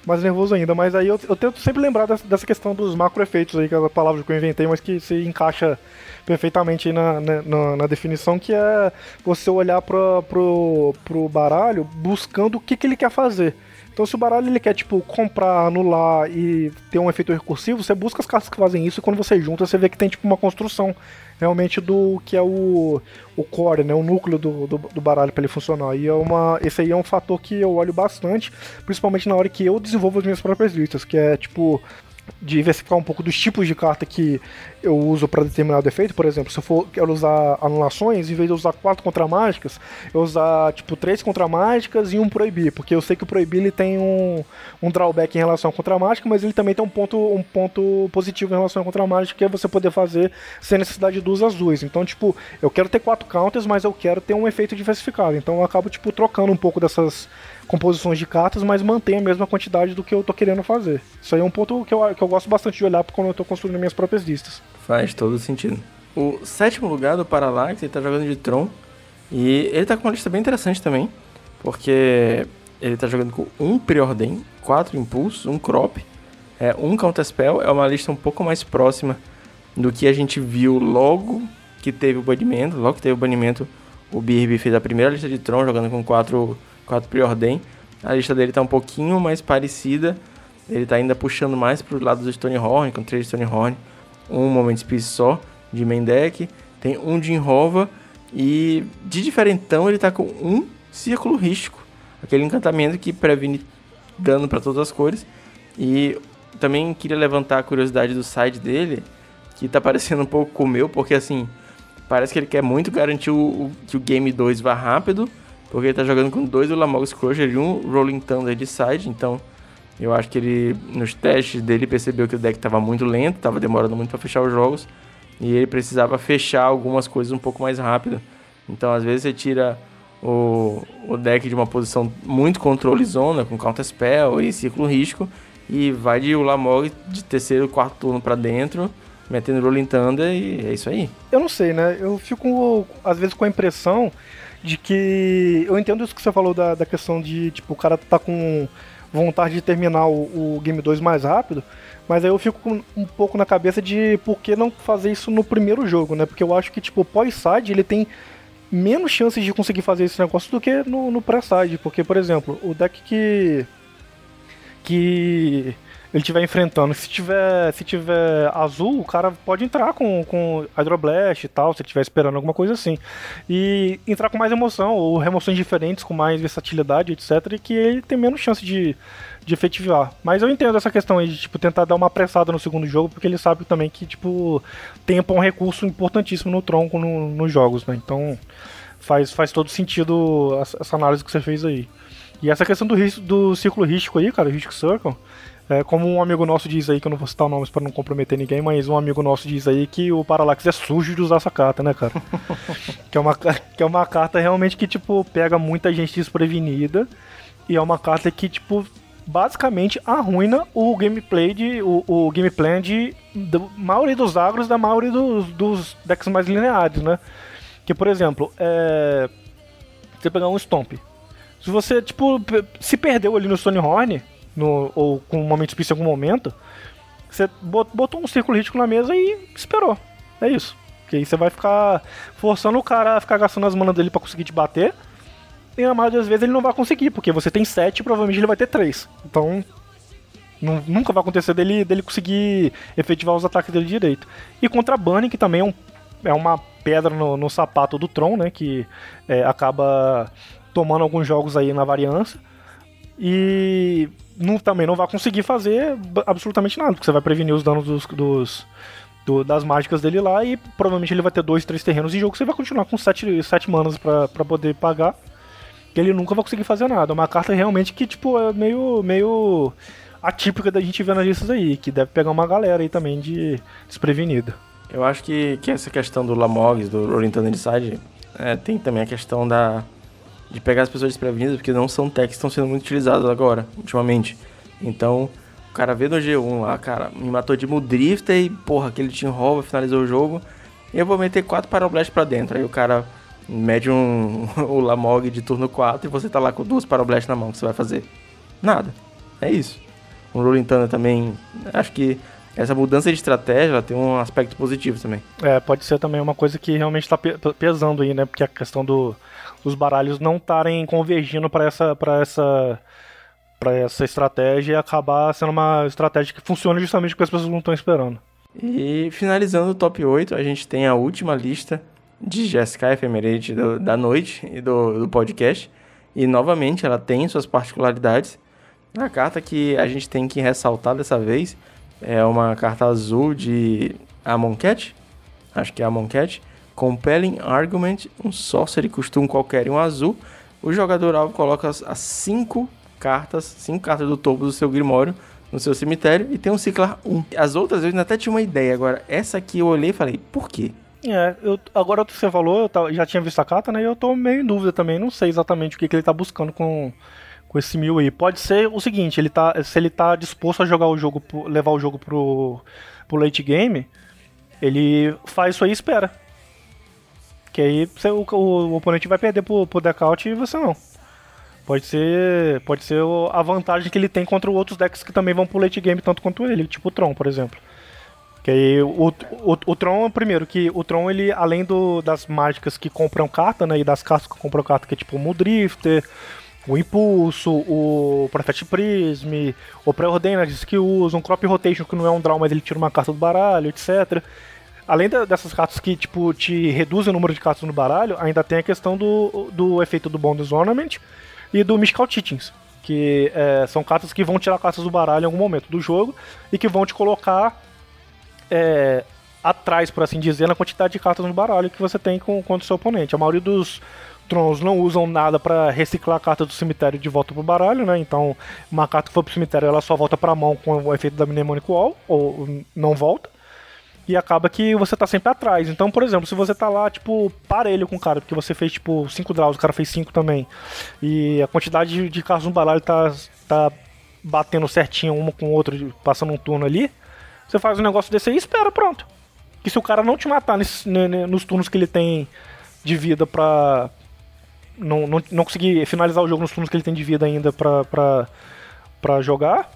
mais nervoso ainda. Mas aí eu, eu tento sempre lembrar dessa, dessa questão dos macro efeitos aí, que é a palavra que eu inventei, mas que se encaixa perfeitamente na, na, na, definição, que é você olhar para pro, pro baralho buscando o que, que ele quer fazer. Então, se o baralho ele quer, tipo, comprar, anular e ter um efeito recursivo, você busca as cartas que fazem isso e quando você junta, você vê que tem, tipo, uma construção realmente do que é o, o core, né, o núcleo do, do, do baralho para ele funcionar. E é uma, esse aí é um fator que eu olho bastante, principalmente na hora que eu desenvolvo as minhas próprias listas, que é tipo diversificar um pouco dos tipos de carta que eu uso para determinado efeito. Por exemplo, se eu for quero usar anulações, em vez de usar quatro contramágicas, eu usar tipo três contramágicas e um proibir, porque eu sei que o proibir ele tem um, um drawback em relação à contramágica, mas ele também tem um ponto, um ponto positivo em relação à contramágica, que é você poder fazer sem necessidade de duas azuis. Então, tipo, eu quero ter quatro counters, mas eu quero ter um efeito diversificado. Então eu acabo tipo trocando um pouco dessas composições de cartas, mas mantém a mesma quantidade do que eu tô querendo fazer. Isso aí é um ponto que eu, que eu gosto bastante de olhar quando eu tô construindo minhas próprias listas. Faz todo sentido. O sétimo lugar do Parallax, ele tá jogando de Tron. E ele tá com uma lista bem interessante também. Porque ele tá jogando com um Preordem, quatro Impulsos, um Crop, é, um Counterspell. É uma lista um pouco mais próxima do que a gente viu logo que teve o banimento. Logo que teve o banimento, o BRB fez a primeira lista de Tron jogando com quatro 4 Preordem. A lista dele tá um pouquinho mais parecida. Ele tá ainda puxando mais pro lado do Stonehorn, com 3 Stonehorn, um Moment Speed só de main deck. Tem um de Enrova e de diferentão ele tá com um Círculo Rístico, aquele encantamento que previne dano para todas as cores. E também queria levantar a curiosidade do side dele, que tá parecendo um pouco com o meu, porque assim, parece que ele quer muito garantir o, o que o game 2 vá rápido, porque ele tá jogando com dois Ulamogs Crusher e um Rolling Thunder de side, então eu acho que ele, nos testes dele, percebeu que o deck estava muito lento, estava demorando muito para fechar os jogos, e ele precisava fechar algumas coisas um pouco mais rápido. Então, às vezes, você tira o, o deck de uma posição muito controle zona, com Counter Spell e Círculo Risco, e vai de Ulamog de terceiro, quarto turno para dentro, metendo Rolling Thunder, e é isso aí. Eu não sei, né? Eu fico, às vezes, com a impressão de que eu entendo isso que você falou da, da questão de, tipo, o cara tá com vontade de terminar o, o Game 2 mais rápido, mas aí eu fico com, um pouco na cabeça de por que não fazer isso no primeiro jogo, né? Porque eu acho que, tipo, pós-side ele tem menos chances de conseguir fazer esse negócio do que no, no pré-side, porque, por exemplo, o deck que. que ele estiver enfrentando. Se tiver, se tiver azul, o cara pode entrar com, com Hydroblast e tal, se estiver esperando alguma coisa assim. E entrar com mais emoção, ou remoções diferentes, com mais versatilidade, etc. E que ele tem menos chance de, de efetivar. Mas eu entendo essa questão aí de tipo, tentar dar uma apressada no segundo jogo, porque ele sabe também que tipo, tempo é um recurso importantíssimo no tronco no, nos jogos, né? Então faz, faz todo sentido essa análise que você fez aí. E essa questão do, do círculo rístico aí, cara, o Ristic Circle, é, como um amigo nosso diz aí, que eu não vou citar nomes para não comprometer ninguém, mas um amigo nosso diz aí que o Parallax é sujo de usar essa carta, né, cara? que, é uma, que é uma carta realmente que, tipo, pega muita gente desprevenida e é uma carta que, tipo, basicamente arruina o gameplay de. o, o gameplay de da maioria dos agros da maioria dos, dos decks mais lineares, né? Que, por exemplo, é, você pegar um Stomp. Se você, tipo, se perdeu ali no Stonehorn, no, ou com um momento especial em algum momento, você botou um círculo rítico na mesa e esperou. É isso. Porque aí você vai ficar forçando o cara a ficar gastando as manas dele para conseguir te bater. E a maioria das vezes ele não vai conseguir, porque você tem 7 e provavelmente ele vai ter 3. Então, nunca vai acontecer dele, dele conseguir efetivar os ataques dele direito. E contra Bunny, que também é, um, é uma pedra no, no, sapato do Tron, né? Que é, acaba tomando alguns jogos aí na variância E não, também não vai conseguir fazer absolutamente nada, porque você vai prevenir os danos dos, dos do, das mágicas dele lá e provavelmente ele vai ter dois, três terrenos em jogo. Você vai continuar com sete, sete manas para poder pagar. E ele nunca vai conseguir fazer nada. É uma carta realmente que, tipo, é meio, meio atípica da gente ver nas listas aí, que deve pegar uma galera aí também de desprevenida. Eu acho que, que essa questão do Lamogs, do Orientando Inside, é, tem também a questão da de pegar as pessoas desprevenidas, porque não são techs que estão sendo muito utilizados agora, ultimamente. Então, o cara vê no G1 lá, cara, me matou de Mudrifter e, porra, aquele Team Hall finalizou o jogo. E eu vou meter 4 Pyroblast pra dentro. Aí o cara mede um, o Lamog de turno 4 e você tá lá com duas Pyroblast na mão. O que você vai fazer? Nada. É isso. O Rolling Thunder também, acho que essa mudança de estratégia tem um aspecto positivo também. É, pode ser também uma coisa que realmente está pesando aí, né? Porque a questão do, dos baralhos não estarem convergindo para essa, para essa para essa estratégia e acabar sendo uma estratégia que funciona justamente porque as pessoas não estão esperando. E finalizando o top 8, a gente tem a última lista de Jessica Ephemerate do, da noite e do, do podcast. E novamente ela tem suas particularidades. A carta que a gente tem que ressaltar dessa vez é uma carta azul de Amonkhet. Acho que é Amonkhet. Compelling Argument, um sorcery, custa um qualquer e um azul. O jogador alvo coloca as 5 cartas, cinco cartas do topo do seu Grimório no seu cemitério e tem um Ciclar 1. As outras eu até tinha uma ideia, agora essa aqui eu olhei e falei, por quê? É, eu, agora que você falou, eu já tinha visto a carta, né? E eu tô meio em dúvida também, não sei exatamente o que, que ele tá buscando com, com esse mil aí. Pode ser o seguinte, ele tá, se ele tá disposto a jogar o jogo, levar o jogo pro, pro late game, ele faz isso aí e espera. Que aí você, o, o, oponente vai perder pro, pro decaut e você não. Pode ser, pode ser a vantagem que ele tem contra outros decks que também vão pro late game tanto quanto ele, tipo o Tron, por exemplo. Que aí o, o, o Tron, primeiro, que o Tron, ele, além do, das mágicas que compram carta, né, e das cartas que compram carta, que é tipo o Muldrifter, o Impulso, o Prophet Prism, o Preordained que usa, um Crop Rotation que não é um draw, mas ele tira uma carta do baralho, etc. Além da, dessas cartas que, tipo, te reduzem o número de cartas no baralho, ainda tem a questão do, do efeito do Bonus Ornament, e do Mystical Teachings, que é, são cartas que vão tirar cartas do baralho em algum momento do jogo e que vão te colocar é, atrás, por assim dizer, na quantidade de cartas no baralho que você tem com, contra o seu oponente. A maioria dos Trons não usam nada para reciclar a carta do cemitério de volta pro baralho, né? Então, uma carta que for pro cemitério, ela só volta pra mão com o efeito da Mnemonic Wall, ou não volta e acaba que você tá sempre atrás. Então, por exemplo, se você tá lá, tipo, parelho com o cara, porque você fez, tipo, 5 draws, o cara fez 5 também, e a quantidade de, carros no baralho tá, tá batendo certinho uma com o outro, passando um turno ali, você faz um negócio desse aí e espera, pronto. Que se o cara não te matar nesse, nos turnos que ele tem de vida pra. Não, não, não conseguir finalizar o jogo nos turnos que ele tem de vida ainda pra, pra, pra jogar,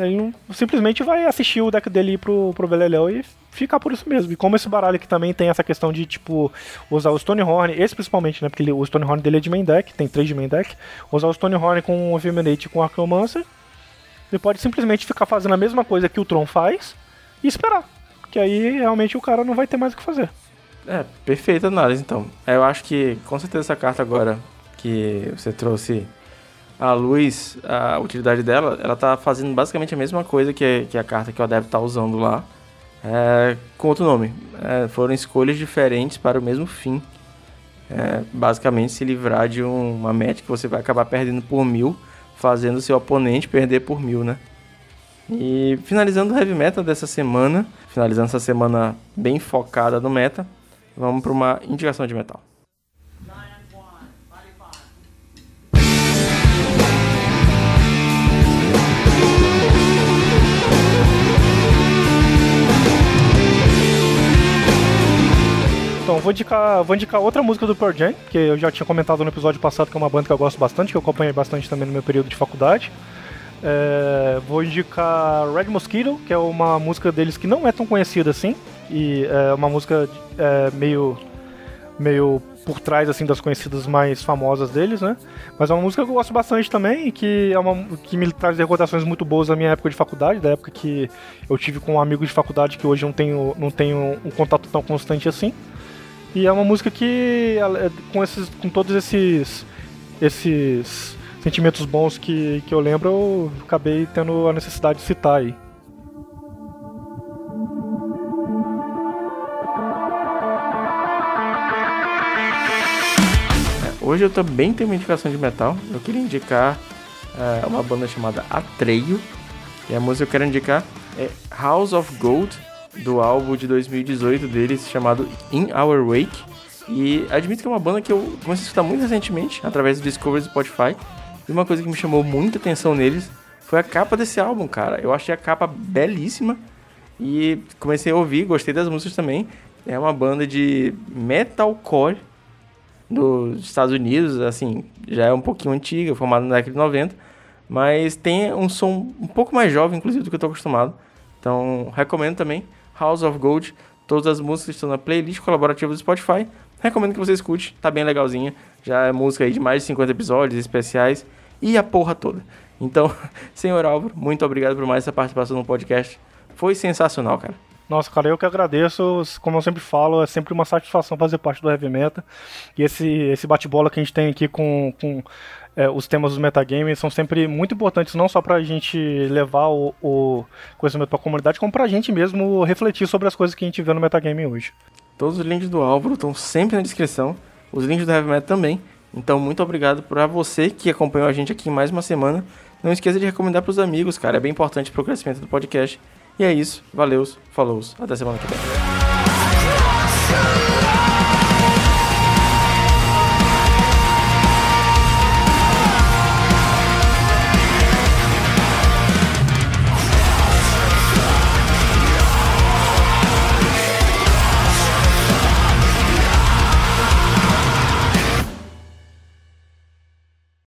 ele não, simplesmente vai assistir o deck dele pro, pro Beleléu e ficar por isso mesmo. E como esse baralho aqui também tem essa questão de, tipo, usar o Stonehorn, esse principalmente, né? Porque ele, o Stonehorn dele é de main deck, tem três de main deck. Usar o Stonehorn com o Viminate e com o Archomancer, ele pode simplesmente ficar fazendo a mesma coisa que o Tron faz e esperar. Que aí realmente o cara não vai ter mais o que fazer. É, perfeita análise então. Eu acho que com certeza essa carta agora que você trouxe a luz, a utilidade dela, ela tá fazendo basicamente a mesma coisa que, que a carta que o estar tá usando lá, é, com outro nome. É, foram escolhas diferentes para o mesmo fim. É, basicamente se livrar de um, uma meta que você vai acabar perdendo por mil, fazendo seu oponente perder por mil, né? E finalizando o Heavy Meta dessa semana, finalizando essa semana bem focada no meta, vamos para uma indicação de metal. Então, vou indicar, vou indicar outra música do Pearl Jam, que eu já tinha comentado no episódio passado, que é uma banda que eu gosto bastante, que eu acompanhei bastante também no meu período de faculdade. É, vou indicar Red Mosquito, que é uma música deles que não é tão conhecida assim, e é uma música é, meio, meio por trás assim das conhecidas mais famosas deles, né? Mas é uma música que eu gosto bastante também e que é uma que me traz recordações muito boas da minha época de faculdade, da época que eu tive com amigos de faculdade que hoje não tenho não tenho um contato tão constante assim. E é uma música que, é, com, esses, com todos esses, esses sentimentos bons que, que eu lembro, eu acabei tendo a necessidade de citar aí. Hoje eu também tenho uma indicação de metal. Eu queria indicar é, uma banda chamada Atreio. E a música que eu quero indicar é House of Gold, do álbum de 2018 deles, chamado In Our Wake. E admito que é uma banda que eu comecei a escutar muito recentemente, através do Discovery do Spotify. E uma coisa que me chamou muita atenção neles foi a capa desse álbum, cara. Eu achei a capa belíssima. E comecei a ouvir, gostei das músicas também. É uma banda de metalcore dos Estados Unidos, assim, já é um pouquinho antiga, formada na década de 90, mas tem um som um pouco mais jovem, inclusive, do que eu estou acostumado. Então, recomendo também House of Gold. Todas as músicas estão na playlist colaborativa do Spotify. Recomendo que você escute, tá bem legalzinha. Já é música aí de mais de 50 episódios especiais e a porra toda. Então, senhor Álvaro, muito obrigado por mais essa participação no podcast. Foi sensacional, cara. Nossa, cara, eu que agradeço. Como eu sempre falo, é sempre uma satisfação fazer parte do Heavy Meta. E esse, esse bate-bola que a gente tem aqui com, com é, os temas dos metagames são sempre muito importantes, não só pra gente levar o, o conhecimento pra comunidade, como pra gente mesmo refletir sobre as coisas que a gente vê no metagame hoje. Todos os links do Álvaro estão sempre na descrição, os links do Heavy Meta também. Então, muito obrigado para você que acompanhou a gente aqui mais uma semana. Não esqueça de recomendar para os amigos, cara, é bem importante para o crescimento do podcast. E é isso. Valeu, falou. Até semana que vem.